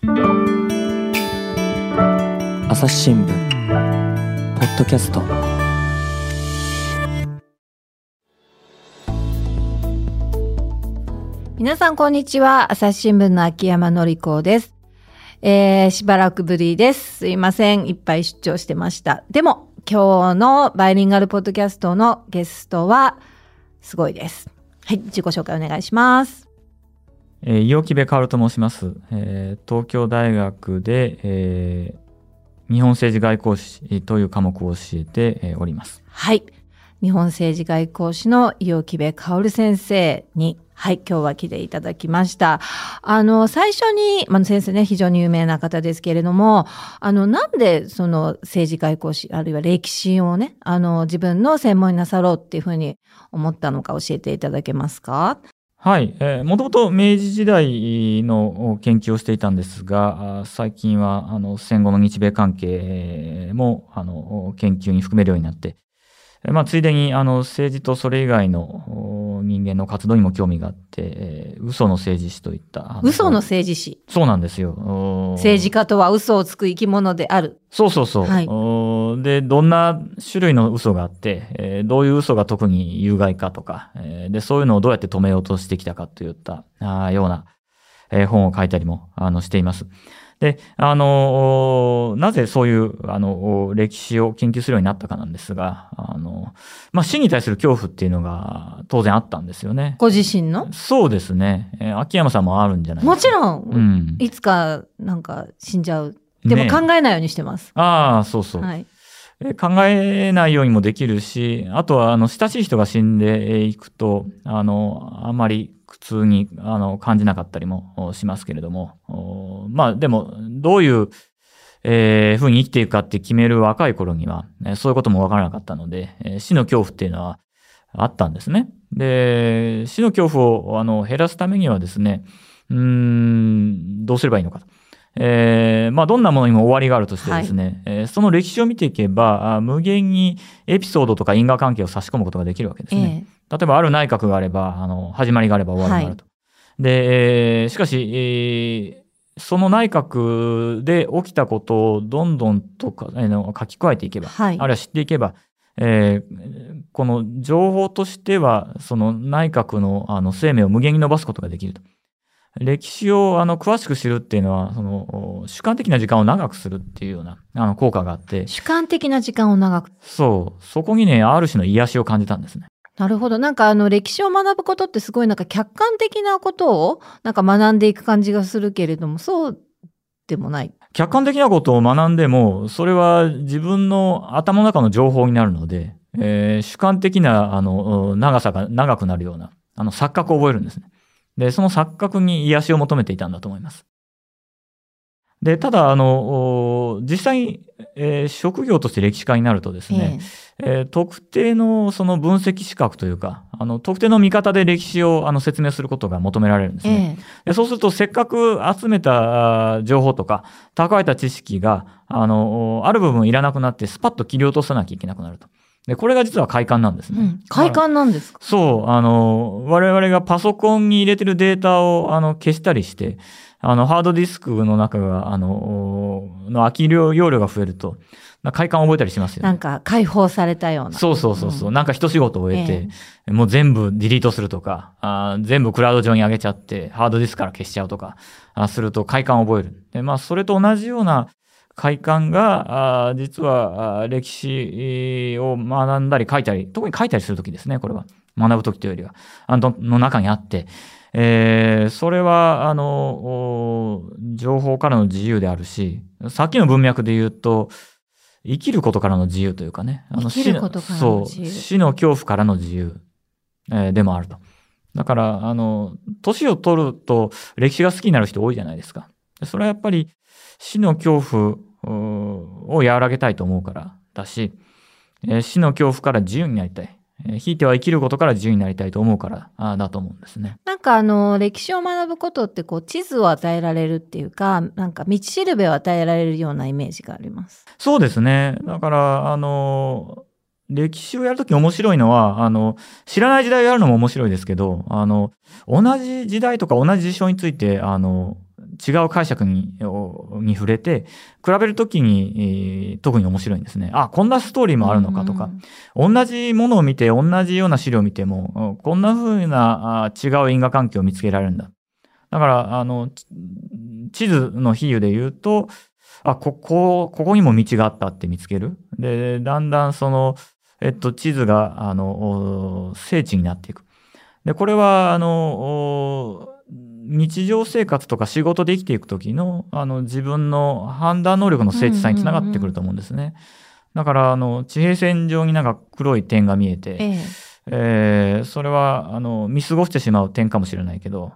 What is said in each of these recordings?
朝日新聞ポッドキャスト。皆さんこんにちは。朝日新聞の秋山紀子です、えー、しばらくぶりです。すいません。いっぱい出張してました。でも今日のバイリンガルポッドキャストのゲストはすごいです。はい自己紹介お願いします。えー、伊予木部薫と申します、えー東京大学で、えー日本政治外交史という科目を教えてえーおります。はい日本政治外交史の伊予木部薫先生にはい、今日は来ていただきました。あの、最初に、まあ、先生ね、非常に有名な方ですけれども、あの、なんで、その、政治外交史、あるいは歴史をね、あの、自分の専門になさろうっていうふうに思ったのか教えていただけますか？はい、えー、もともと明治時代の研究をしていたんですが、最近はあの戦後の日米関係もあの研究に含めるようになって、まあ、ついでにあの政治とそれ以外の人間の活動にも興味があって、えー嘘の政治史といった。あ嘘の政治史。そうなんですよ。政治家とは嘘をつく生き物である。そうそうそう。はいで、どんな種類の嘘があって、えーどういう嘘が特に有害かとか、えーで、そういうのをどうやって止めようとしてきたかといったあーような、えー本を書いたりもあのしています。で、あのーなぜそういう、あの、歴史を研究するようになったかなんですが、あの、まあ、死に対する恐怖っていうのが当然あったんですよね。ご自身の？そうですね。えー秋山さんもあるんじゃないですか。もちろん、うん。いつか、なんか、死んじゃう。でもね考えないようにしてます。ああ、そうそう。はい。えー考えないようにもできるし、あとは、あの、親しい人が死んでいくと、あの、あんまり苦痛に、あの、感じなかったりもおしますけれども、おまあ、でも、どういう、えーふうに生きていくかって決める若い頃には、えーそういうこともわからなかったので、えー死の恐怖っていうのはあったんですね。で、死の恐怖を、あの、減らすためにはですね、うーん、どうすればいいのかと。えーまあ、どんなものにも終わりがあるとしてですね、えーその歴史を見ていけば、あ無限にエピソードとか因果関係を差し込むことができるわけですえね。え例えば、ある内閣があれば、あの、始まりがあれば終わりがあると。で、えーしかし、えーその内閣で起きたことをどんどんとか、えーの書き加えていけば、はいあるいは知っていけば、えーこの情報としては、その内閣のあの生命を無限に伸ばすことができると。歴史をあの詳しく知るっていうのは、そのお主観的な時間を長くするっていうようなあの効果があって、主観的な時間を長く。そう、そこにね、ある種の癒しを感じたんですね。なるほど。なんかあの歴史を学ぶことってすごいなんか客観的なことをなんか学んでいく感じがするけれども、そうでもない。客観的なことを学んでも、それは自分の頭の中の情報になるので、えー主観的な、あの、長さが長くなるような、あの、錯覚を覚えるんですね。で、その錯覚に癒しを求めていたんだと思います。で、ただ、あの、お実際に、えー職業として歴史家になるとですね、えー特定のその分析資格というか、あの、特定の見方で歴史をあの説明することが求められるんですええね。でそうすると、せっかく集めた情報とか、蓄えた知識が、あの、ある部分いらなくなって、スパッと切り落とさなきゃいけなくなると。で、これが実は快感なんですね。うん。快感なんですか？そう、あの、我々がパソコンに入れてるデータを、あの、消したりして、あの、ハードディスクの中が、あの、の空き容量が増えると、快感を覚えたりしますよね。なんか解放されたような。そうそうそうそう、んなんか一仕事を終えて、もう全部ディリートするとか、あー全部クラウド上に上げちゃって、ハードディスクから消しちゃうとか、あすると快感を覚える。で、まあ、それと同じような快感が、あー実はあー歴史を学んだり書いたり、特に書いたりするときですね、これは。学ぶときというよりは、あのの中にあって、えーそれは、あの、お情報からの自由であるし、さっきの文脈で言うと、生きることからの自由というかね。あの生きることからのそう。死の恐怖からの自由、えーでもあると。だから、あの、年を取ると歴史が好きになる人多いじゃないですか。でそれはやっぱり死の恐怖を和らげたいと思うからだし、えー死の恐怖から自由になりたい。えーひいては生きることから自由になりたいと思うからあーだと思うんですね。なんかあの歴史を学ぶことってこう地図を与えられるっていうか、なんか道しるべを与えられるようなイメージがあります。そうですね。だから、あの、歴史をやるとき面白いのは、あの、知らない時代をやるのも面白いですけど、あの、同じ時代とか同じ事象について、あの、違う解釈にに触れて、比べるときに、えー、特に面白いんですね。あ、こんなストーリーもあるのかとか、うん、同じものを見て、同じような資料を見ても、こんな風なあ違う因果関係を見つけられるんだ。だから、あの、地図の比喩で言うと、あ、ここ、ここにも道があったって見つける。で、だんだんその、えっと、地図が、あの、聖地になっていく。で、これは、あの、日常生活とか仕事で生きていくときの、あの、自分の判断能力の精緻さにつながってくると思うんですね。だから、あの、地平線上になんか黒い点が見えて、えええー、それは、あの、見過ごしてしまう点かもしれないけど、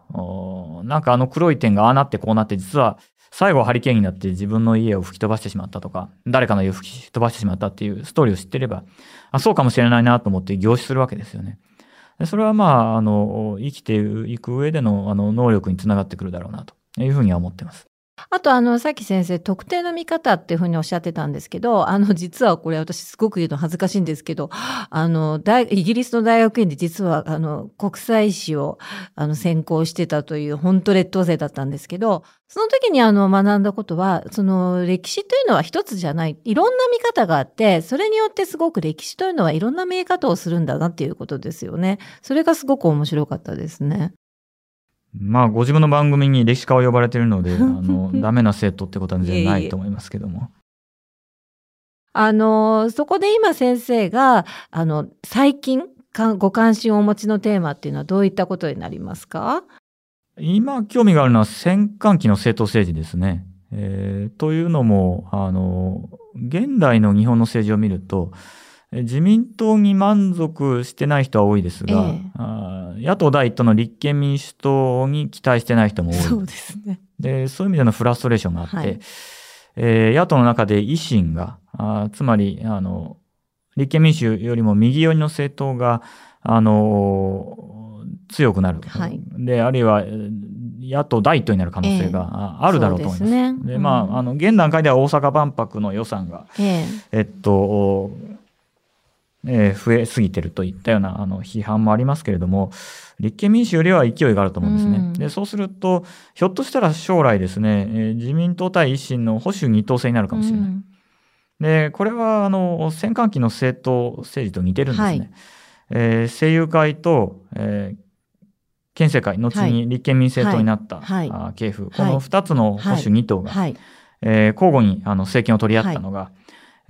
なんかあの黒い点がああなってこうなって、実は最後ハリケーンになって自分の家を吹き飛ばしてしまったとか、誰かの家を吹き飛ばしてしまったっていうストーリーを知ってれば、あ、そうかもしれないなと思って凝視するわけですよね。それはまあ、あの、生きていく上でのあの能力につながってくるだろうなというふうには思ってます。あとあのさっき先生特定の見方っていうふうにおっしゃってたんですけどあの 実はこれ私すごく言うの恥ずかしいんですけどあの大イギリスの大学院で実はあの国際史をあの専攻してたという本当劣等生だったんですけどその時にあの学んだことはその歴史というのは一つじゃないいろんな見方があってそれによってすごく歴史というのはいろんな見え方をするんだなっていうことですよね。それがすごく面白かったですね。まあ、ご自分の番組に歴史家を呼ばれているので、あの、ダメな生徒ってことは全然ないと思いますけども。あの、そこで今先生が、あの、最近ご関心をお持ちのテーマっていうのはどういったことになりますか？今興味があるのは戦艦期の政党政治ですね。えー、というのも、あの、現代の日本の政治を見ると、自民党に満足してない人は多いですが、ええ、野党第一党の立憲民主党に期待してない人も多い。そうですね。で、そういう意味でのフラストレーションがあって、はい、えー、野党の中で維新が、あつまり、あの、立憲民主よりも右寄りの政党が、あの、強くなる。はい、で、あるいは、野党第一党になる可能性があるだろうと思います。えー、で、ね、まあ、あの、現段階では大阪万博の予算が、えー、えっと、えー、増えすぎてるといったようなあの批判もありますけれども、立憲民主よりは勢いがあると思うんですね。うん、でそうすると、ひょっとしたら将来ですね、えー、自民党対維新の保守二党制になるかもしれない。うん、で、これはあの戦艦期の政党政治と似てるんですね。はい、えー、政友会と、えー県政会、後に立憲民政党になった、はい。はい、系譜、この2つの保守2党が、はい、えー、交互にあの政権を取り合ったのが、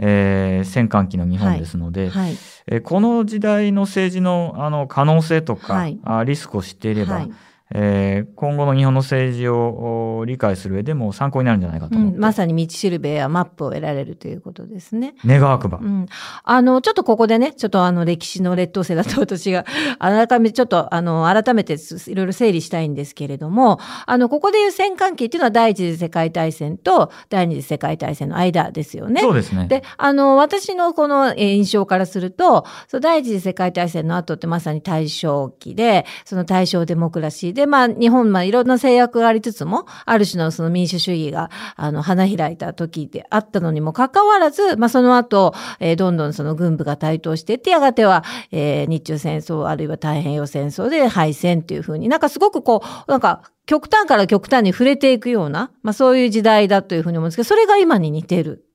えー、戦艦期の日本ですので、はい。はい、えー、この時代の政治のあの可能性とか、はい、あリスクを知っていれば、えー、今後の日本の政治を理解する上でも参考になるんじゃないかと、うん、まさに道しるべやマップを得られるということですね。願わくば。うん。あの、ちょっとここでね、ちょっとあの歴史の劣等生だと私が、改めてちょっとあの、改めていろいろ整理したいんですけれども、あの、ここでいう戦艦期っていうのは第一次世界大戦と第二次世界大戦の間ですよね。そうですね。で、あの、私のこの印象からすると、そう第一次世界大戦の後ってまさに大正期で、その大正デモクラシーで、でまあ、日本、まあ、いろんな制約がありつつも、ある種のその民主主義が、あの、花開いた時であったのにもかかわらず、まあ、その後、えー、どんどんその軍部が台頭していって、やがては、えー、日中戦争、あるいは太平洋戦争で敗戦っていうふうになんかすごくこう、なんか、極端から極端に触れていくような、まあ、そういう時代だというふうに思うんですけど、それが今に似てる。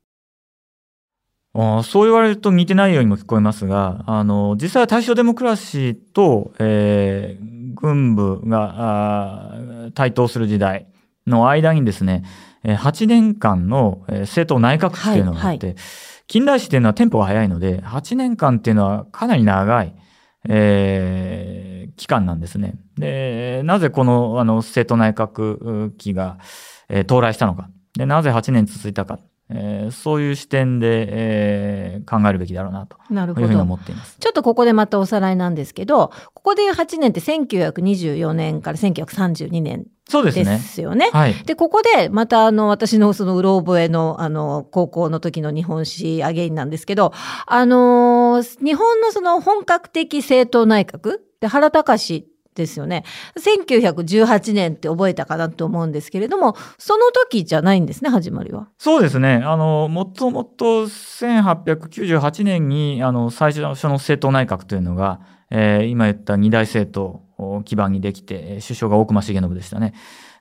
あそう言われると似てないようにも聞こえますが、あの、実際は大正デモクラシーと、えー、軍部が台頭する時代の間にですね、8年間の政党内閣っていうのがあって、はいはい、近代史っていうのはテンポが速いので、8年間っていうのはかなり長い、えー、期間なんですね。で、なぜこのあの政党内閣期が、えー、到来したのか。で、なぜ8年続いたか。えー、そういう視点で、えー、考えるべきだろうなとなるほどいうふうに思っています。ちょっとここでまたおさらいなんですけど、ここでいう8年って1924年から1932年そうですね。ですよね。はい。で、ここで、また、あの、私のその、うろ覚えの、あの、高校の時の日本史アゲインなんですけど、あのー、日本のその本格的政党内閣で原隆ですよね。1918年って覚えたかなと思うんですけれども、その時じゃないんですね、始まりは。そうですね。あの、もともと1898年に、あの、最初の政党内閣というのが、えー、今言った二大政党を基盤にできて、首相が大隈重信でしたね。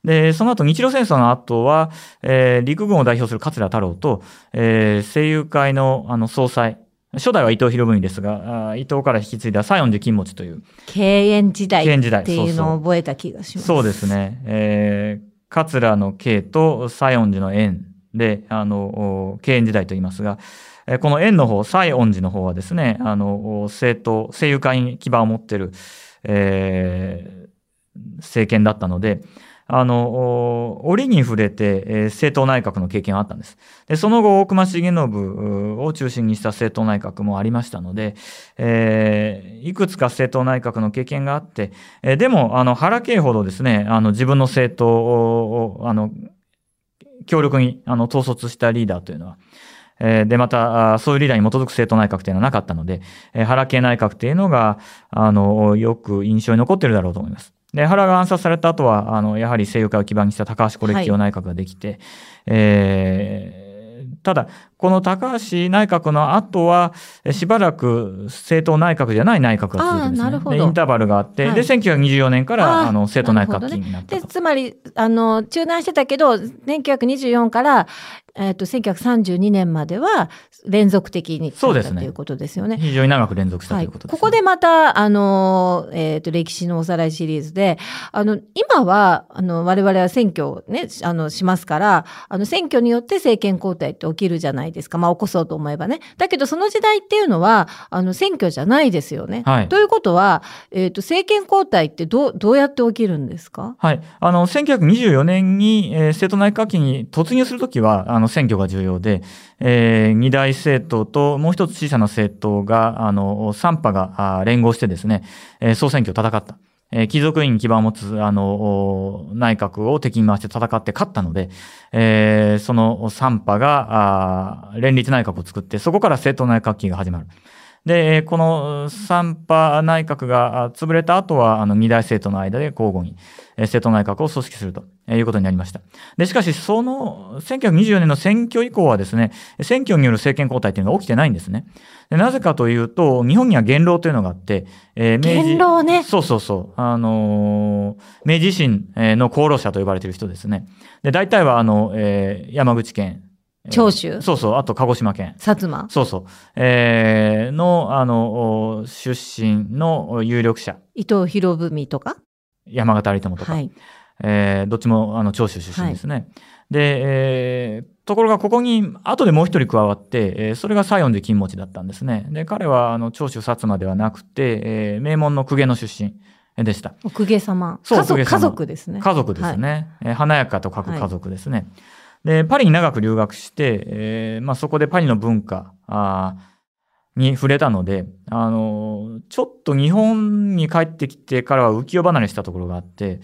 で、その後、日露戦争の後は、えー、陸軍を代表する桂太郎と、えー、声優会のあの総裁、初代は伊藤博文ですが、あ伊藤から引き継いだ西園寺金持ちという。敬遠時代敬遠時代っていうのを覚えた気がします。そうですね。えー、桂の敬と西園寺の縁で、あの、敬遠時代と言いますが、えこの縁の方、西園寺の方はですね、あの、政党、政友会に基盤を持っている、えー、政権だったので、あの、折に触れて、えー、政党内閣の経験があったんです。で、その後、大隈重信を中心にした政党内閣もありましたので、えー、いくつか政党内閣の経験があって、えー、でも、あの、原敬ほどですね、あの、自分の政党を、あの、強力に、あの、統率したリーダーというのは、えー、で、また、そういうリーダーに基づく政党内閣というのはなかったので、えー、原系内閣というのが、あの、よく印象に残っているだろうと思います。で、原が暗殺された後は、あの、やはり西洋会を基盤にした高橋コレッキオ内閣ができて、はい、えーただ、この高橋内閣の後は、しばらく政党内閣じゃない内閣が続くんですね。でインターバルがあって、はい、で、1924年からあの政党内閣期になった、ね、で、つまり、あの、中断してたけど、1924から、えっ、ー、と、1932年までは連続的にそうですね。ということですよね。非常に長く連続したということです、ね。はい、ここでまた、あの、えっ、ー、と、歴史のおさらいシリーズで、あの、今は、あの、我々は選挙をね、あの、しますから、あの、選挙によって政権交代って起きるじゃないですか？まあ、起こそうと思えばね。だけど、その時代っていうのは、あの、選挙じゃないですよね。はい。ということは、えっ、ー、と、政権交代ってどう、どうやって起きるんですか？はい。あの、1924年に、えー、政党内閣期に突入するときは、あの、選挙が重要で、えー、二大政党ともう一つ小さな政党が、あの、三派が連合してですね、えー、総選挙を戦った。えー、貴族院基盤を持つ、あの、内閣を敵に回して戦って勝ったので、えー、その三派が、あ連立内閣を作って、そこから政党内閣期が始まる。で、この三派内閣が潰れた後は、あの、二大政党の間で交互に、政党内閣を組織するということになりました。で、しかし、その、1924年の選挙以降はですね、選挙による政権交代というのが起きてないんですね。でなぜかというと、日本には元老というのがあって、えー、明治。元老ね。そうそうそう。あのー、明治維新の功労者と呼ばれている人ですね。で、大体は、あの、えー、山口県、長州？そうそう。あと、鹿児島県。薩摩？そうそう。えー、の、あの、出身の有力者。伊藤博文とか？山形有友とか。はい。えー、どっちも、あの、長州出身ですね。はい、で、えー、ところがここに、後でもう一人加わって、えー、それが西園寺金持ちだったんですね。で、彼は、あの、長州薩摩ではなくて、えー、名門の公家の出身。でした。公家様。そう、家族家族ですね。家族ですね。はい、えー、華やかと書く家族ですね。はいで、パリに長く留学して、えー、まあ、そこでパリの文化あに触れたので、あの、ちょっと日本に帰ってきてからは浮世離れしたところがあって、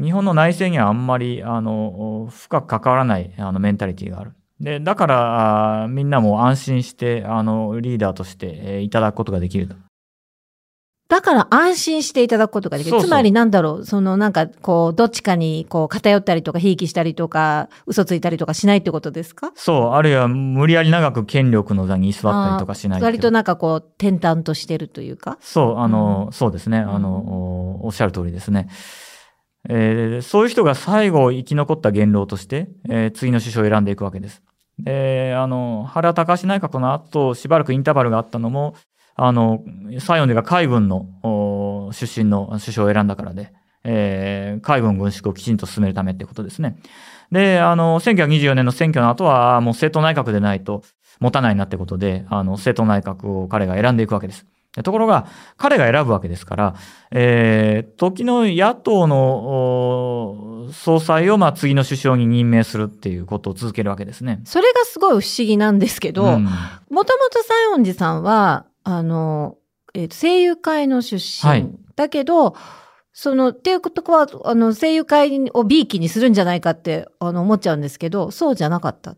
日本の内政にはあんまり、あの、深く関わらないあのメンタリティがある。で、だから、みんなも安心して、あの、リーダーとして、えー、いただくことができると。だから安心していただくことができる。つまりなんだろう、そのなんかこう、どっちかにこう偏ったりとか、ひいきしたりとか、嘘ついたりとかしないってことですか？そう、あるいは無理やり長く権力の座に居座ったりとかしない割となんかこう、転々としてるというか？そう、あの、うん、そうですね。あの、うん、おっしゃる通りですね。えー、そういう人が最後生き残った元老として、えー、次の首相を選んでいくわけです。で、あの、原隆内閣の後、しばらくインターバルがあったのも、あの、西園寺が海軍の出身の首相を選んだからで、えー、海軍軍縮をきちんと進めるためってことですね。で、あの、1924年の選挙の後は、もう政党内閣でないと持たないなってことで、あの、政党内閣を彼が選んでいくわけです。ところが、彼が選ぶわけですから、えー、時の野党の総裁を、まあ、次の首相に任命するっていうことを続けるわけですね。それがすごい不思議なんですけど、もともと西園寺さんは、あの、えー、声優会の出身。はい、だけど、その、っていうことは、あの、声優会を B 期にするんじゃないかって、あの、思っちゃうんですけど、そうじゃなかった。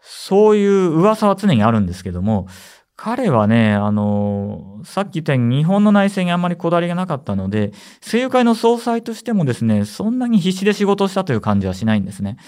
そういう噂は常にあるんですけども、彼はね、あの、さっき言ったように日本の内政にあんまりこだわりがなかったので、声優会の総裁としてもですね、そんなに必死で仕事をしたという感じはしないんですね。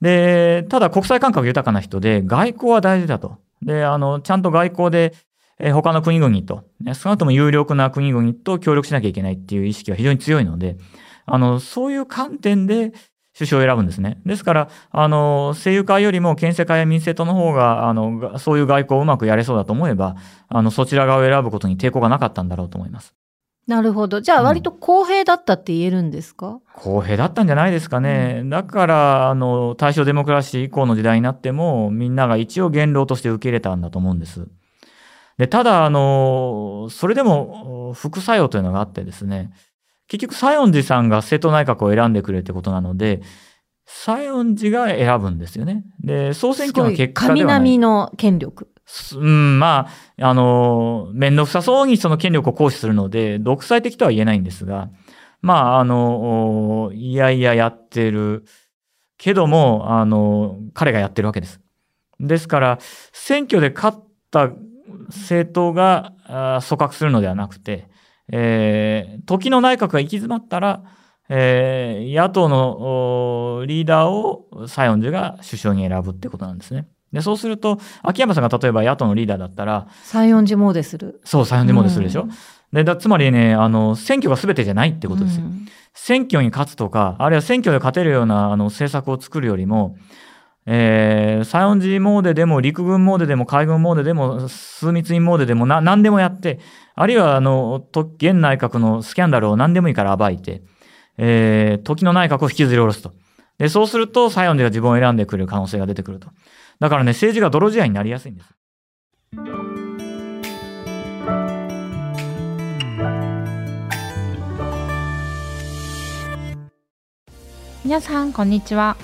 で、ただ国際感覚豊かな人で、外交は大事だと。で、あの、ちゃんと外交でえー、他の国々と、少なくとも有力な国々と協力しなきゃいけないっていう意識が非常に強いので、あの、そういう観点で、首相を選ぶんですね。ですから、あの、政友会よりも県政会や民政党の方が、あの、そういう外交をうまくやれそうだと思えば、あの、そちら側を選ぶことに抵抗がなかったんだろうと思います。なるほど。じゃあ割と公平だったって言えるんですか、公平だったんじゃないですかね。だから、あの、大正デモクラシー以降の時代になっても、みんなが一応言論として受け入れたんだと思うんです。で、ただ、あの、それでも副作用というのがあってですね、結局、西園寺さんが政党内閣を選んでくれってことなので、西園寺が選ぶんですよね。で、総選挙の結果ではない。神並みの権力。うん、まあ、あの、面倒くさそうにその権力を行使するので、独裁的とは言えないんですが、まあ、あの、いやいややってるけども、あの、彼がやってるわけです。ですから、選挙で勝った政党があ組閣するのではなくて、えー、時の内閣が行き詰まったら、えー、野党のリーダーを西園寺が首相に選ぶってことなんですね。で、そうすると、秋山さんが例えば野党のリーダーだったら、西園寺詣でする。そう、西園寺詣するでしょ？うん、でだつまりね、あの、選挙が全てじゃないってことですよ。うん、選挙に勝つとか、あるいは選挙で勝てるようなあの政策を作るよりも、えー、西園寺詣でも陸軍詣でも海軍詣でも枢密院詣でもな何でもやって、あるいはあの、現内閣のスキャンダルを何でもいいから暴いて、えー、時の内閣を引きずり下ろすと。で、そうすると西園寺が自分を選んでくる可能性が出てくると。だからね、政治が泥仕合になりやすいんです。皆さん、こんにちは。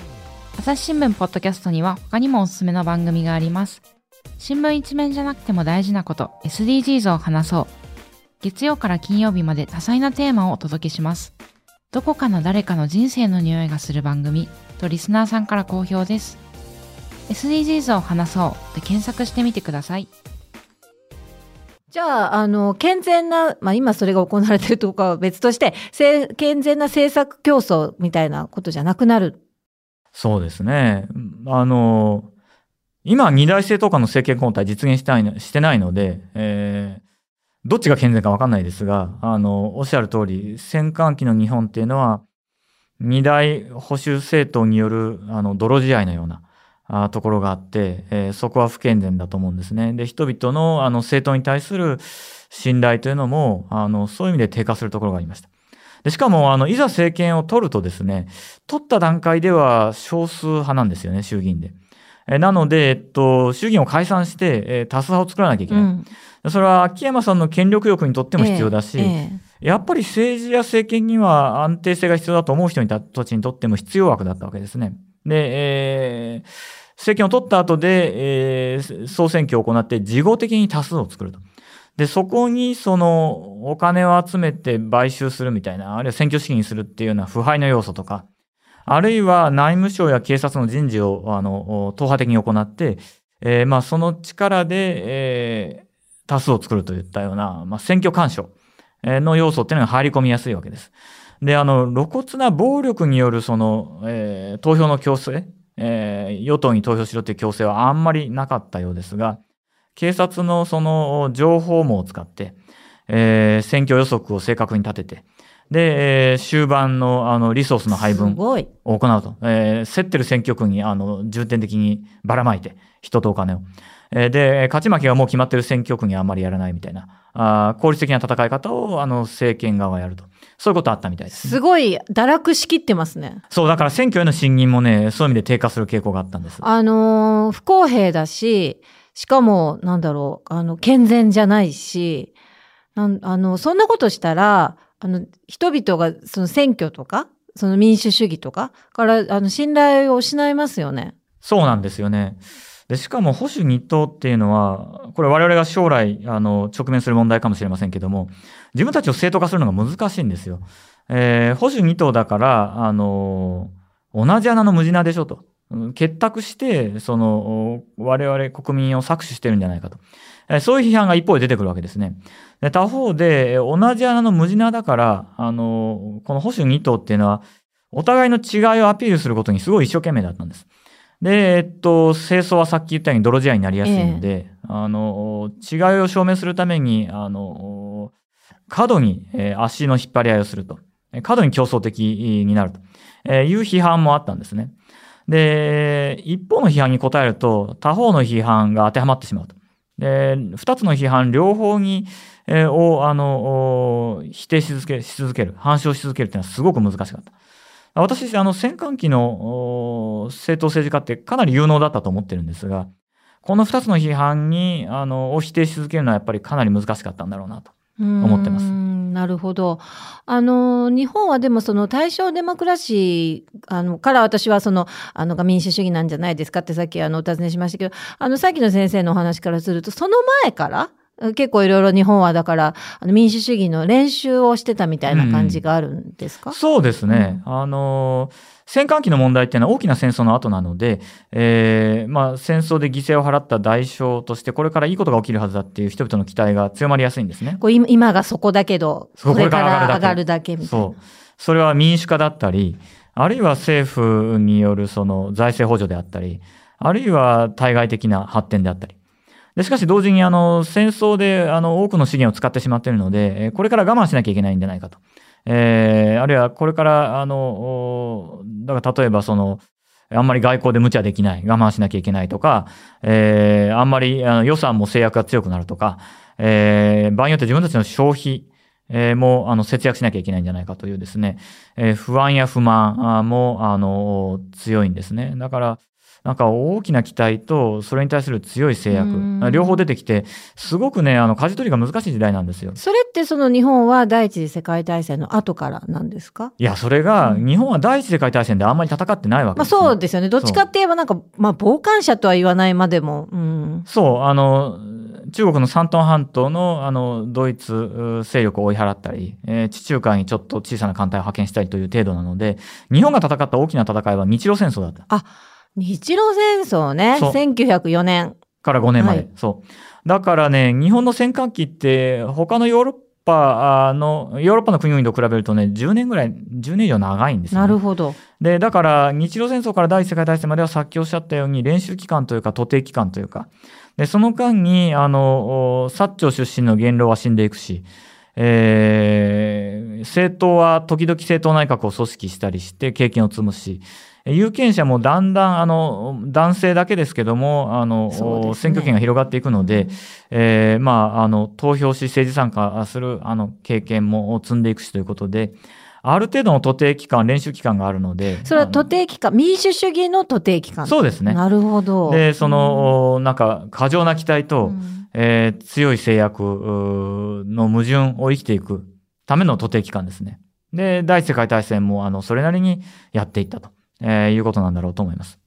朝日新聞ポッドキャストには他にもおすすめの番組があります。新聞一面じゃなくても大事なこと、SDGs を話そう。月曜から金曜日まで多彩なテーマをお届けします。どこかの誰かの人生の匂いがする番組とリスナーさんから好評です。SDGs を話そうで検索してみてください。じゃあ、あの、健全な、まあ今それが行われているとかは別として、健全な政策競争みたいなことじゃなくなる。そうですね。あの、今、二大政党間の政権交代実現したいしてないので、えー、どっちが健全かわかんないですが、あの、おっしゃる通り、戦艦期の日本っていうのは、二大保守政党による、あの、泥仕合のような、あところがあって、えー、そこは不健全だと思うんですね。で、人々のあの政党に対する信頼というのも、あの、そういう意味で低下するところがありました。でしかも、あの、いざ政権を取るとですね、取った段階では少数派なんですよね、衆議院で。えなので、えっと、衆議院を解散して、え多数派を作らなきゃいけない。うん、それは秋山さんの権力欲にとっても必要だし、えええ、やっぱり政治や政権には安定性が必要だと思う人にたちにとっても必要枠だったわけですね。で、えー、政権を取った後で、えー、総選挙を行って事後的に多数を作ると。で、そこにそのお金を集めて買収するみたいな、あるいは選挙資金にするっていうような腐敗の要素とか、あるいは内務省や警察の人事をあの党派的に行って、えー、まあその力で、えー、多数を作るといったような、まあ、選挙干渉の要素っていうのが入り込みやすいわけです。で、あの、露骨な暴力によるその、えー、投票の強制、えー、与党に投票しろという強制はあんまりなかったようですが、警察のその情報網を使って、えー、選挙予測を正確に立てて、で、えー、終盤のあのリソースの配分を行うと。えー、競ってる選挙区にあの重点的にばらまいて、人とお金を。えー、で、勝ち負けがもう決まってる選挙区にあんまりやらないみたいな、あ効率的な戦い方をあの政権側がやると。そういうことあったみたいです、ね、すごい堕落しきってますね。そう、だから選挙への信任もね、そういう意味で低下する傾向があったんです。あのー、不公平だし、しかも、なんだろう、あの、健全じゃないし、なんあの、そんなことしたら、あの、人々がその選挙とか、その民主主義とかから、あの、信頼を失いますよね。そうなんですよね。で、しかも保守二党っていうのは、これ我々が将来、あの、直面する問題かもしれませんけども、自分たちを正当化するのが難しいんですよ。えー、保守二党だから、あの、同じ穴の無地なでしょと。結託して、その、我々国民を搾取してるんじゃないかと。そういう批判が一方で出てくるわけですね。で他方で、同じ穴の無地なだから、あの、この保守二党っていうのは、お互いの違いをアピールすることにすごい一生懸命だったんです。で、えっと、清掃はさっき言ったように泥仕合になりやすいので、ええ、あの、違いを証明するために、あの、過度に、足の引っ張り合いをすると。過度に競争的になるとえーいう批判もあったんですね。で、一方の批判に答えると、他方の批判が当てはまってしまうと。で、二つの批判両方に、えーを、あの、否定し続けし続ける、反証し続けるっていうのはすごく難しかった。私、あの、戦艦機の政党政治家ってかなり有能だったと思ってるんですが、この二つの批判に、あの、を否定し続けるのはやっぱりかなり難しかったんだろうなと。思ってますんなるほど。あの、日本はでもその大正デモクラシーあのから私はその、あのが民主主義なんじゃないですかってさっきあのお尋ねしましたけど、あのさっきの先生のお話からすると、その前から結構いろいろ日本はだから、あの民主主義の練習をしてたみたいな感じがあるんですか、そうですね。あの、戦艦機の問題っていうのは大きな戦争の後なので、えーまあ、戦争で犠牲を払った代償として、これからいいことが起きるはずだっていう人々の期待が強まりやすいんですね。こう今今がそこだけど、これから上ががるだけみたいな。そう。それは民主化だったり、あるいは政府によるその財政補助であったり、あるいは対外的な発展であったり。でしかし同時にあの戦争であの多くの資源を使ってしまっているので、えーこれから我慢しなきゃいけないんじゃないかと。えーあるいはこれから、あの、だから例えばその、あんまり外交で無茶できない、我慢しなきゃいけないとか、えーあんまりあの予算も制約が強くなるとか、えー場合によって自分たちの消費、えーもあの節約しなきゃいけないんじゃないかというですね、えー不安や不満もあの強いんですね。だから、なんか大きな期待とそれに対する強い制うん約、両方出てきて、すごくね、あの舵取りが難しい時代なんですよ。それってその日本は第一次世界大戦の後からなんですか？いや、それが、うん日本は第一次世界大戦であんまり戦ってないわけまあですよ、そうですよね。どっちかって言えばなんか、まあ傍観者とは言わないまでも、うん。そう、あの、中国の山東半島のあのドイツう勢力を追い払ったり、えー地中海にちょっと小さな艦隊を派遣したりという程度なので、日本が戦った大きな戦いは日露戦争だった。日露戦争ね。そう1904年。から5年まで。はいそう。だからね、日本の戦艦機って、他のヨーロッパの、ヨーロッパの国々と比べるとね、10年ぐらい、10年以上長いんですよ、ね。なるほど。で、だから、日露戦争から第一次世界大戦まではさっきおっしゃったように、練習期間というか、徒弟期間というか、で、その間に、あの、お薩長出身の元老は死んでいくし、えー政党は時々政党内閣を組織したりして経験を積むし、有権者もだんだん、あの、男性だけですけども、あの、ね。選挙権が広がっていくので、えーまあ、あの、投票し政治参加する、あの、経験も積んでいくしということで、ある程度の徒弟期間、練習期間があるので。それは徒あ弟期間、民主主義の徒弟期間。のそうですね。なるほど。で、その、なんか、過剰な期待と、うんえー強い制約の矛盾を生きていくための徒弟期間ですね。で、第一次世界大戦も、あの、それなりにやっていったと、えーいうことなんだろうと思います。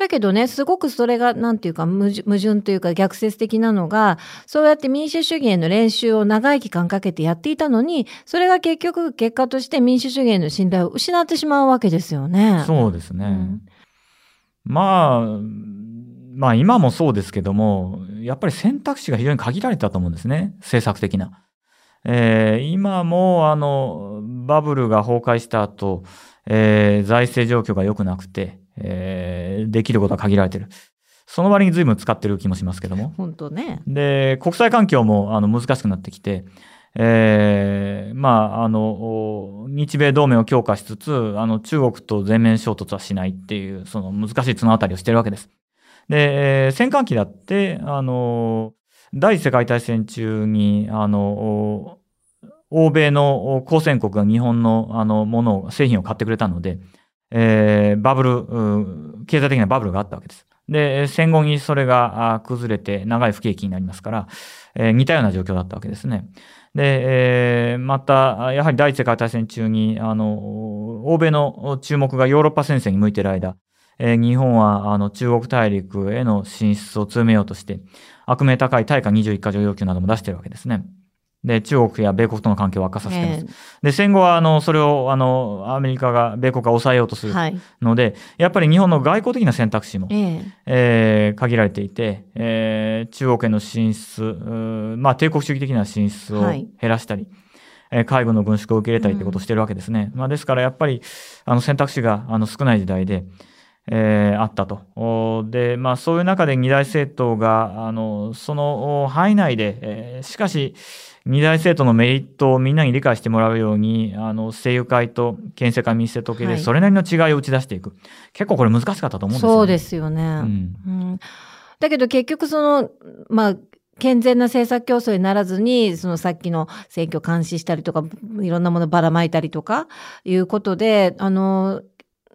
だけどね、すごくそれが、なんていうか、矛盾矛盾というか逆説的なのが、そうやって民主主義への練習を長い期間かけてやっていたのに、それが結局、結果として民主主義への信頼を失ってしまうわけですよね。そうですね。うんまあ、まあ今もそうですけども、やっぱり選択肢が非常に限られたと思うんですね。政策的な。えー今もあの、バブルが崩壊した後、えー財政状況が良くなくて、えーできることは限られてる。その割に随分使ってる気もしますけども。本当ね。で、国際環境もあの難しくなってきて、えーまあ、あの、お日米同盟を強化しつつ、あの、中国と全面衝突はしないっていう、その難しい綱渡りをしてるわけです。で、えー戦艦機だって、あの、第一次世界大戦中に、あの、お欧米のお交戦国が日本のあのものを、製品を買ってくれたので、えーバブル、経済的なバブルがあったわけです。で、戦後にそれが崩れて長い不景気になりますから、えー似たような状況だったわけですね。で、えーまた、やはり第一次世界大戦中に、あの、欧米の注目がヨーロッパ戦線に向いている間、えー日本はあの中国大陸への進出を強めようとして、悪名高い対価21か条要求なども出しているわけですね。で、中国や米国との関係を悪化させています。えで、戦後は、あの、それを、あの、アメリカが、米国が抑えようとするえはい。ので、やっぱり日本の外交的な選択肢も、えええー限られていて、えー中国への進出、うーまあ、帝国主義的な進出をはい減らしたり、えー海軍の軍縮を受け入れたりということをしているわけですね。まあ、ですから、やっぱり、あの、選択肢が、あの、少ない時代で、えーあったと。おで、まあそういう中で二大政党が、あの、そのお範囲内で、えーしかし、二大政党のメリットをみんなに理解してもらうように、あの、政友会と県政会民主党系ではいそれなりの違いを打ち出していく。結構これ難しかったと思うんですよ、ね。そうですよね。うん。うんだけど結局その、まあ、健全な政策競争にならずに、そのさっきの選挙監視したりとか、いろんなものばらまいたりとか、いうことで、あの、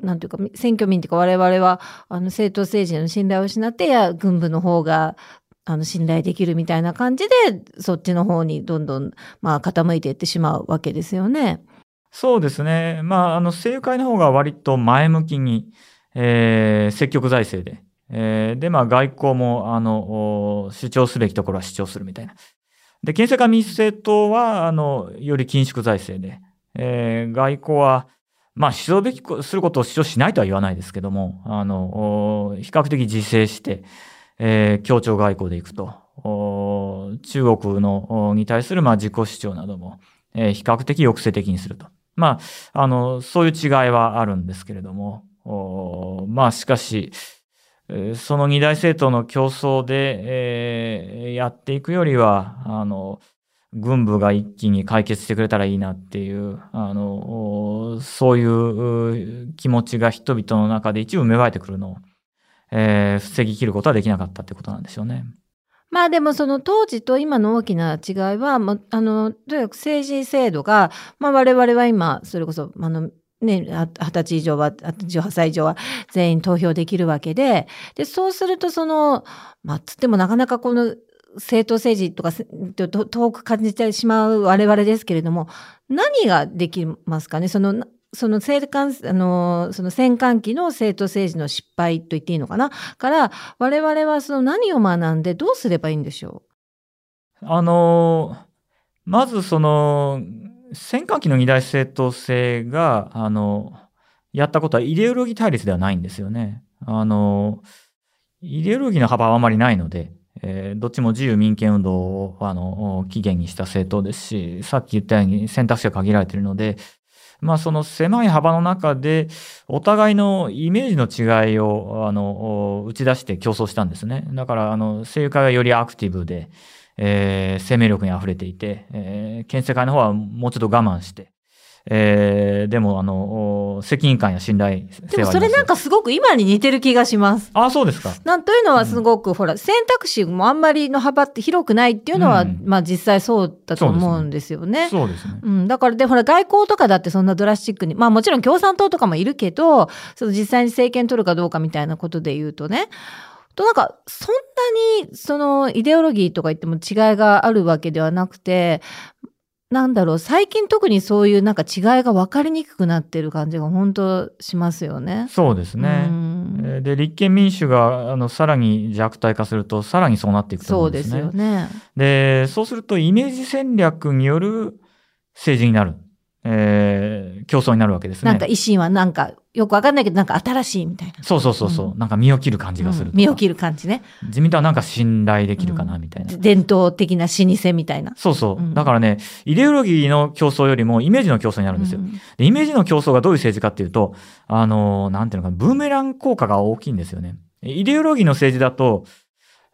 なんていうか、選挙民っていうか我々は、あの、政党政治への信頼を失って、いや、軍部の方が、あの、信頼できるみたいな感じで、そっちの方にどんどん、まあ、傾いていってしまうわけですよね。そうですね。まあ、あの、政友会の方が割と前向きに、えー積極財政で、えーで、まあ、外交も、あの、主張すべきところは主張するみたいな。で、県政会民主政党は、あの、より緊縮財政で、えー外交は、まあ、主張べきすることを主張しないとは言わないですけども、あの、比較的自制して、えー協調外交でいくと、中国の、に対する、まあ、自己主張なども、えー比較的抑制的にすると。まあ、あの、そういう違いはあるんですけれども、まあ、しかし、その二大政党の競争で、えーやっていくよりは、あの、軍部が一気に解決してくれたらいいなっていう、あの、そういう気持ちが人々の中で一部芽生えてくるのを、えー防ぎ切ることはできなかったってことなんでしょうね。まあでもその当時と今の大きな違いは、もうあの、とにかく政治制度が、まあ我々は今、それこそ、あの、ね、二十歳以上は、18歳以上は全員投票できるわけで、で、そうするとその、まあつってもなかなかこの政党政治とか遠く感じてしまう我々ですけれども、何ができますかね？その、その政官、あの、その戦艦機の政党政治の失敗と言っていいのかな？から、我々はその何を学んでどうすればいいんでしょう？あの、まずその、戦艦機の二大政党制が、あの、やったことはイデオロギー対立ではないんですよね。あの、イデオロギーの幅はあまりないので、えーどっちも自由民権運動を、あの、起源にした政党ですし、さっき言ったように選択肢が限られているので、まあその狭い幅の中で、お互いのイメージの違いを、あの、打ち出して競争したんですね。だから、あの、声優会がよりアクティブで、えー生命力に溢れていて、えー県政会の方はもうちょっと我慢して、えーでも、あの、お責任感や信頼でもそれなんかすごく今に似てる気がします。あ、そうですか。なんというのはすごく、ほら、選択肢もあんまりの幅って広くないっていうのは、うんまあ実際そうだと思うんですよね。そうですね。うん、だからで、ほら、外交とかだってそんなドラスチックに、まあもちろん共産党とかもいるけど、その実際に政権取るかどうかみたいなことで言うとね、となんか、そんなに、その、イデオロギーとか言っても違いがあるわけではなくて、なんだろう、最近特にそういうなんか違いが分かりにくくなってる感じが本当しますよね。そうですね。で、立憲民主が、あの、さらに弱体化すると、さらにそうなっていくとそうです思うんですね。よね。で、そうすると、イメージ戦略による政治になる。えー競争になるわけですね。なんか維新はなんか、よくわかんないけど、なんか新しいみたいな。そうそうそうそう、うなんか身を切る感じがするうん身を切る感じね。自民党はなんか信頼できるかな、みたいな。伝統的な老舗みたいな。そうそう、うんだからね、イデオロギーの競争よりもイメージの競争になるんですよ。イメージの競争がどういう政治かっていうと、あのーなんていうのかな、ブーメラン効果が大きいんですよね。イデオロギーの政治だと、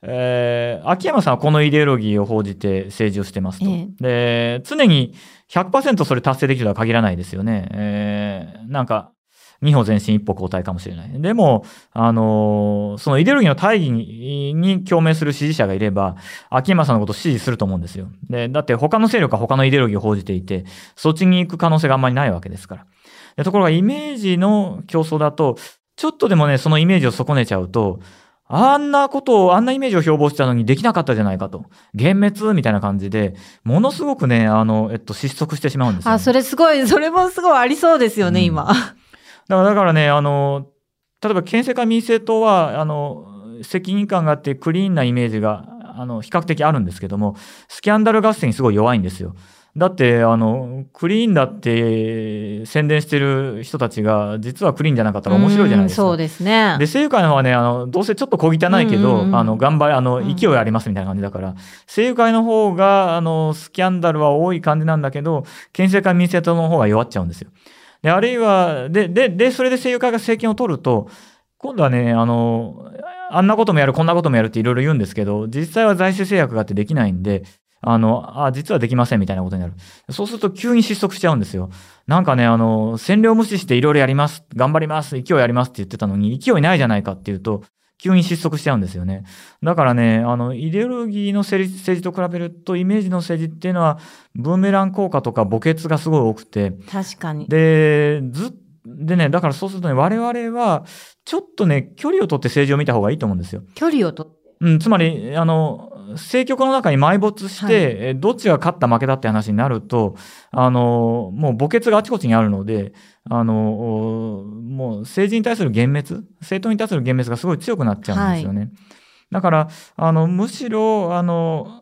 えー秋山さんはこのイデオロギーを報じて政治をしてますと。えで、常に100%それ達成できるとは限らないですよね。えーなんか、二歩前進一歩後退かもしれない。でも、あのーそのイデオロギーの大義にに共鳴する支持者がいれば、秋山さんのことを支持すると思うんですよ。で、だって他の勢力は他のイデオロギーを報じていて、そっちに行く可能性があんまりないわけですから。でところがイメージの競争だと、ちょっとでもね、そのイメージを損ねちゃうと、あんなことを、あんなイメージを標榜してたのにできなかったじゃないかと。幻滅みたいな感じで、ものすごくね、あの、えっと、失速してしまうんですよ、ね。あ、それすごい、それもすごいありそうですよね、うん今。だから、だからね、あの、例えば、県政会民政党は、あの、責任感があってクリーンなイメージが、あの、比較的あるんですけども、スキャンダル合戦にすごい弱いんですよ。だって、あの、クリーンだって宣伝してる人たちが、実はクリーンじゃなかったら面白いじゃないですか。うんそうですね。で、政友会の方はね、あの、どうせちょっと小汚いけど、うんあの、頑張り、あの、うん勢いありますみたいな感じだから、政友会の方が、あの、スキャンダルは多い感じなんだけど、県政会民政党の方が弱っちゃうんですよ。で、あるいは、で、で、で、それで政友会が政権を取ると、今度はね、あの、あんなこともやる、こんなこともやるっていろいろ言うんですけど、実際は財政制約があってできないんで、あの、あ、実はできませんみたいなことになる。そうすると急に失速しちゃうんですよ。なんかね、あの、占領無視していろいろやります、頑張ります、勢いありますって言ってたのに、勢いないじゃないかっていうと、急に失速しちゃうんですよね。だからね、あの、イデオロギーの政治と比べると、イメージの政治っていうのは、ブーメラン効果とか墓穴がすごい多くて。確かに。で、ずっでね、だからそうするとね、我々は、ちょっとね、距離を取って政治を見た方がいいと思うんですよ。距離を取って。うん、つまり、あの、政局の中に埋没して、はい、どっちが勝った負けだって話になると、あの、もう墓穴があちこちにあるので、あの、もう政治に対する幻滅、政党に対する幻滅がすごい強くなっちゃうんですよね。はい、だから、あの、むしろ、あの、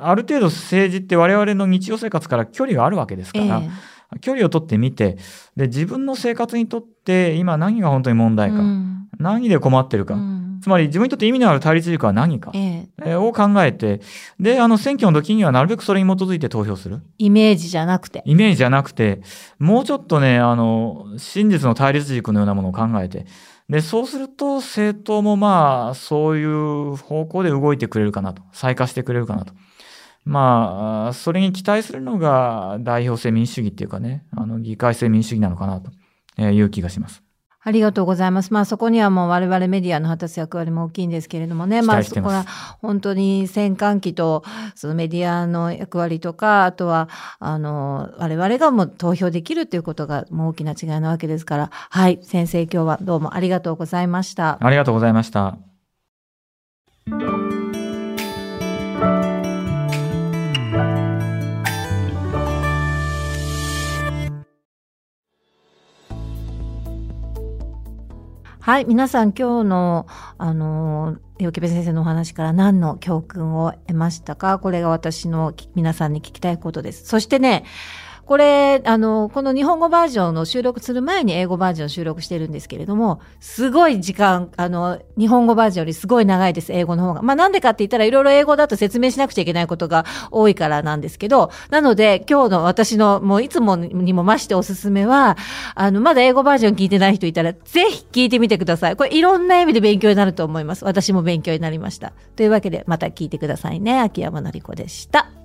ある程度政治って我々の日常生活から距離があるわけですから、えー、距離を取ってみて、で、自分の生活にとって今何が本当に問題か、うん、何で困ってるか、うんつまり自分にとって意味のある対立軸は何か、ええを考えて、で、あの選挙の時にはなるべくそれに基づいて投票する。イメージじゃなくて。イメージじゃなくて、もうちょっとね、あの、真実の対立軸のようなものを考えて、で、そうすると政党もまあ、そういう方向で動いてくれるかなと。再化してくれるかなと。まあ、それに期待するのが代表制民主主義っていうかね、あの、議会制民主主義なのかなという気がします。ありがとうございます。まあそこにはもう我々メディアの果たす役割も大きいんですけれどもね。まあそこは本当に戦艦機とそのメディアの役割とか、あとはあの我々がもう投票できるということがもう大きな違いなわけですから。はい。先生今日はどうもありがとうございました。ありがとうございました。はい、皆さん今日の、あの、よけべ先生のお話から何の教訓を得ましたか？これが私の皆さんに聞きたいことです。そしてね、これ、あの、この日本語バージョンの収録する前に英語バージョン収録してるんですけれども、すごい時間、あの、日本語バージョンよりすごい長いです、英語の方が。まあなんでかって言ったらいろいろ英語だと説明しなくちゃいけないことが多いからなんですけど、なので今日の私のもういつもにも増しておすすめは、あの、まだ英語バージョン聞いてない人いたら、ぜひ聞いてみてください。これいろんな意味で勉強になると思います。私も勉強になりました。というわけで、また聞いてくださいね。秋山のり子でした。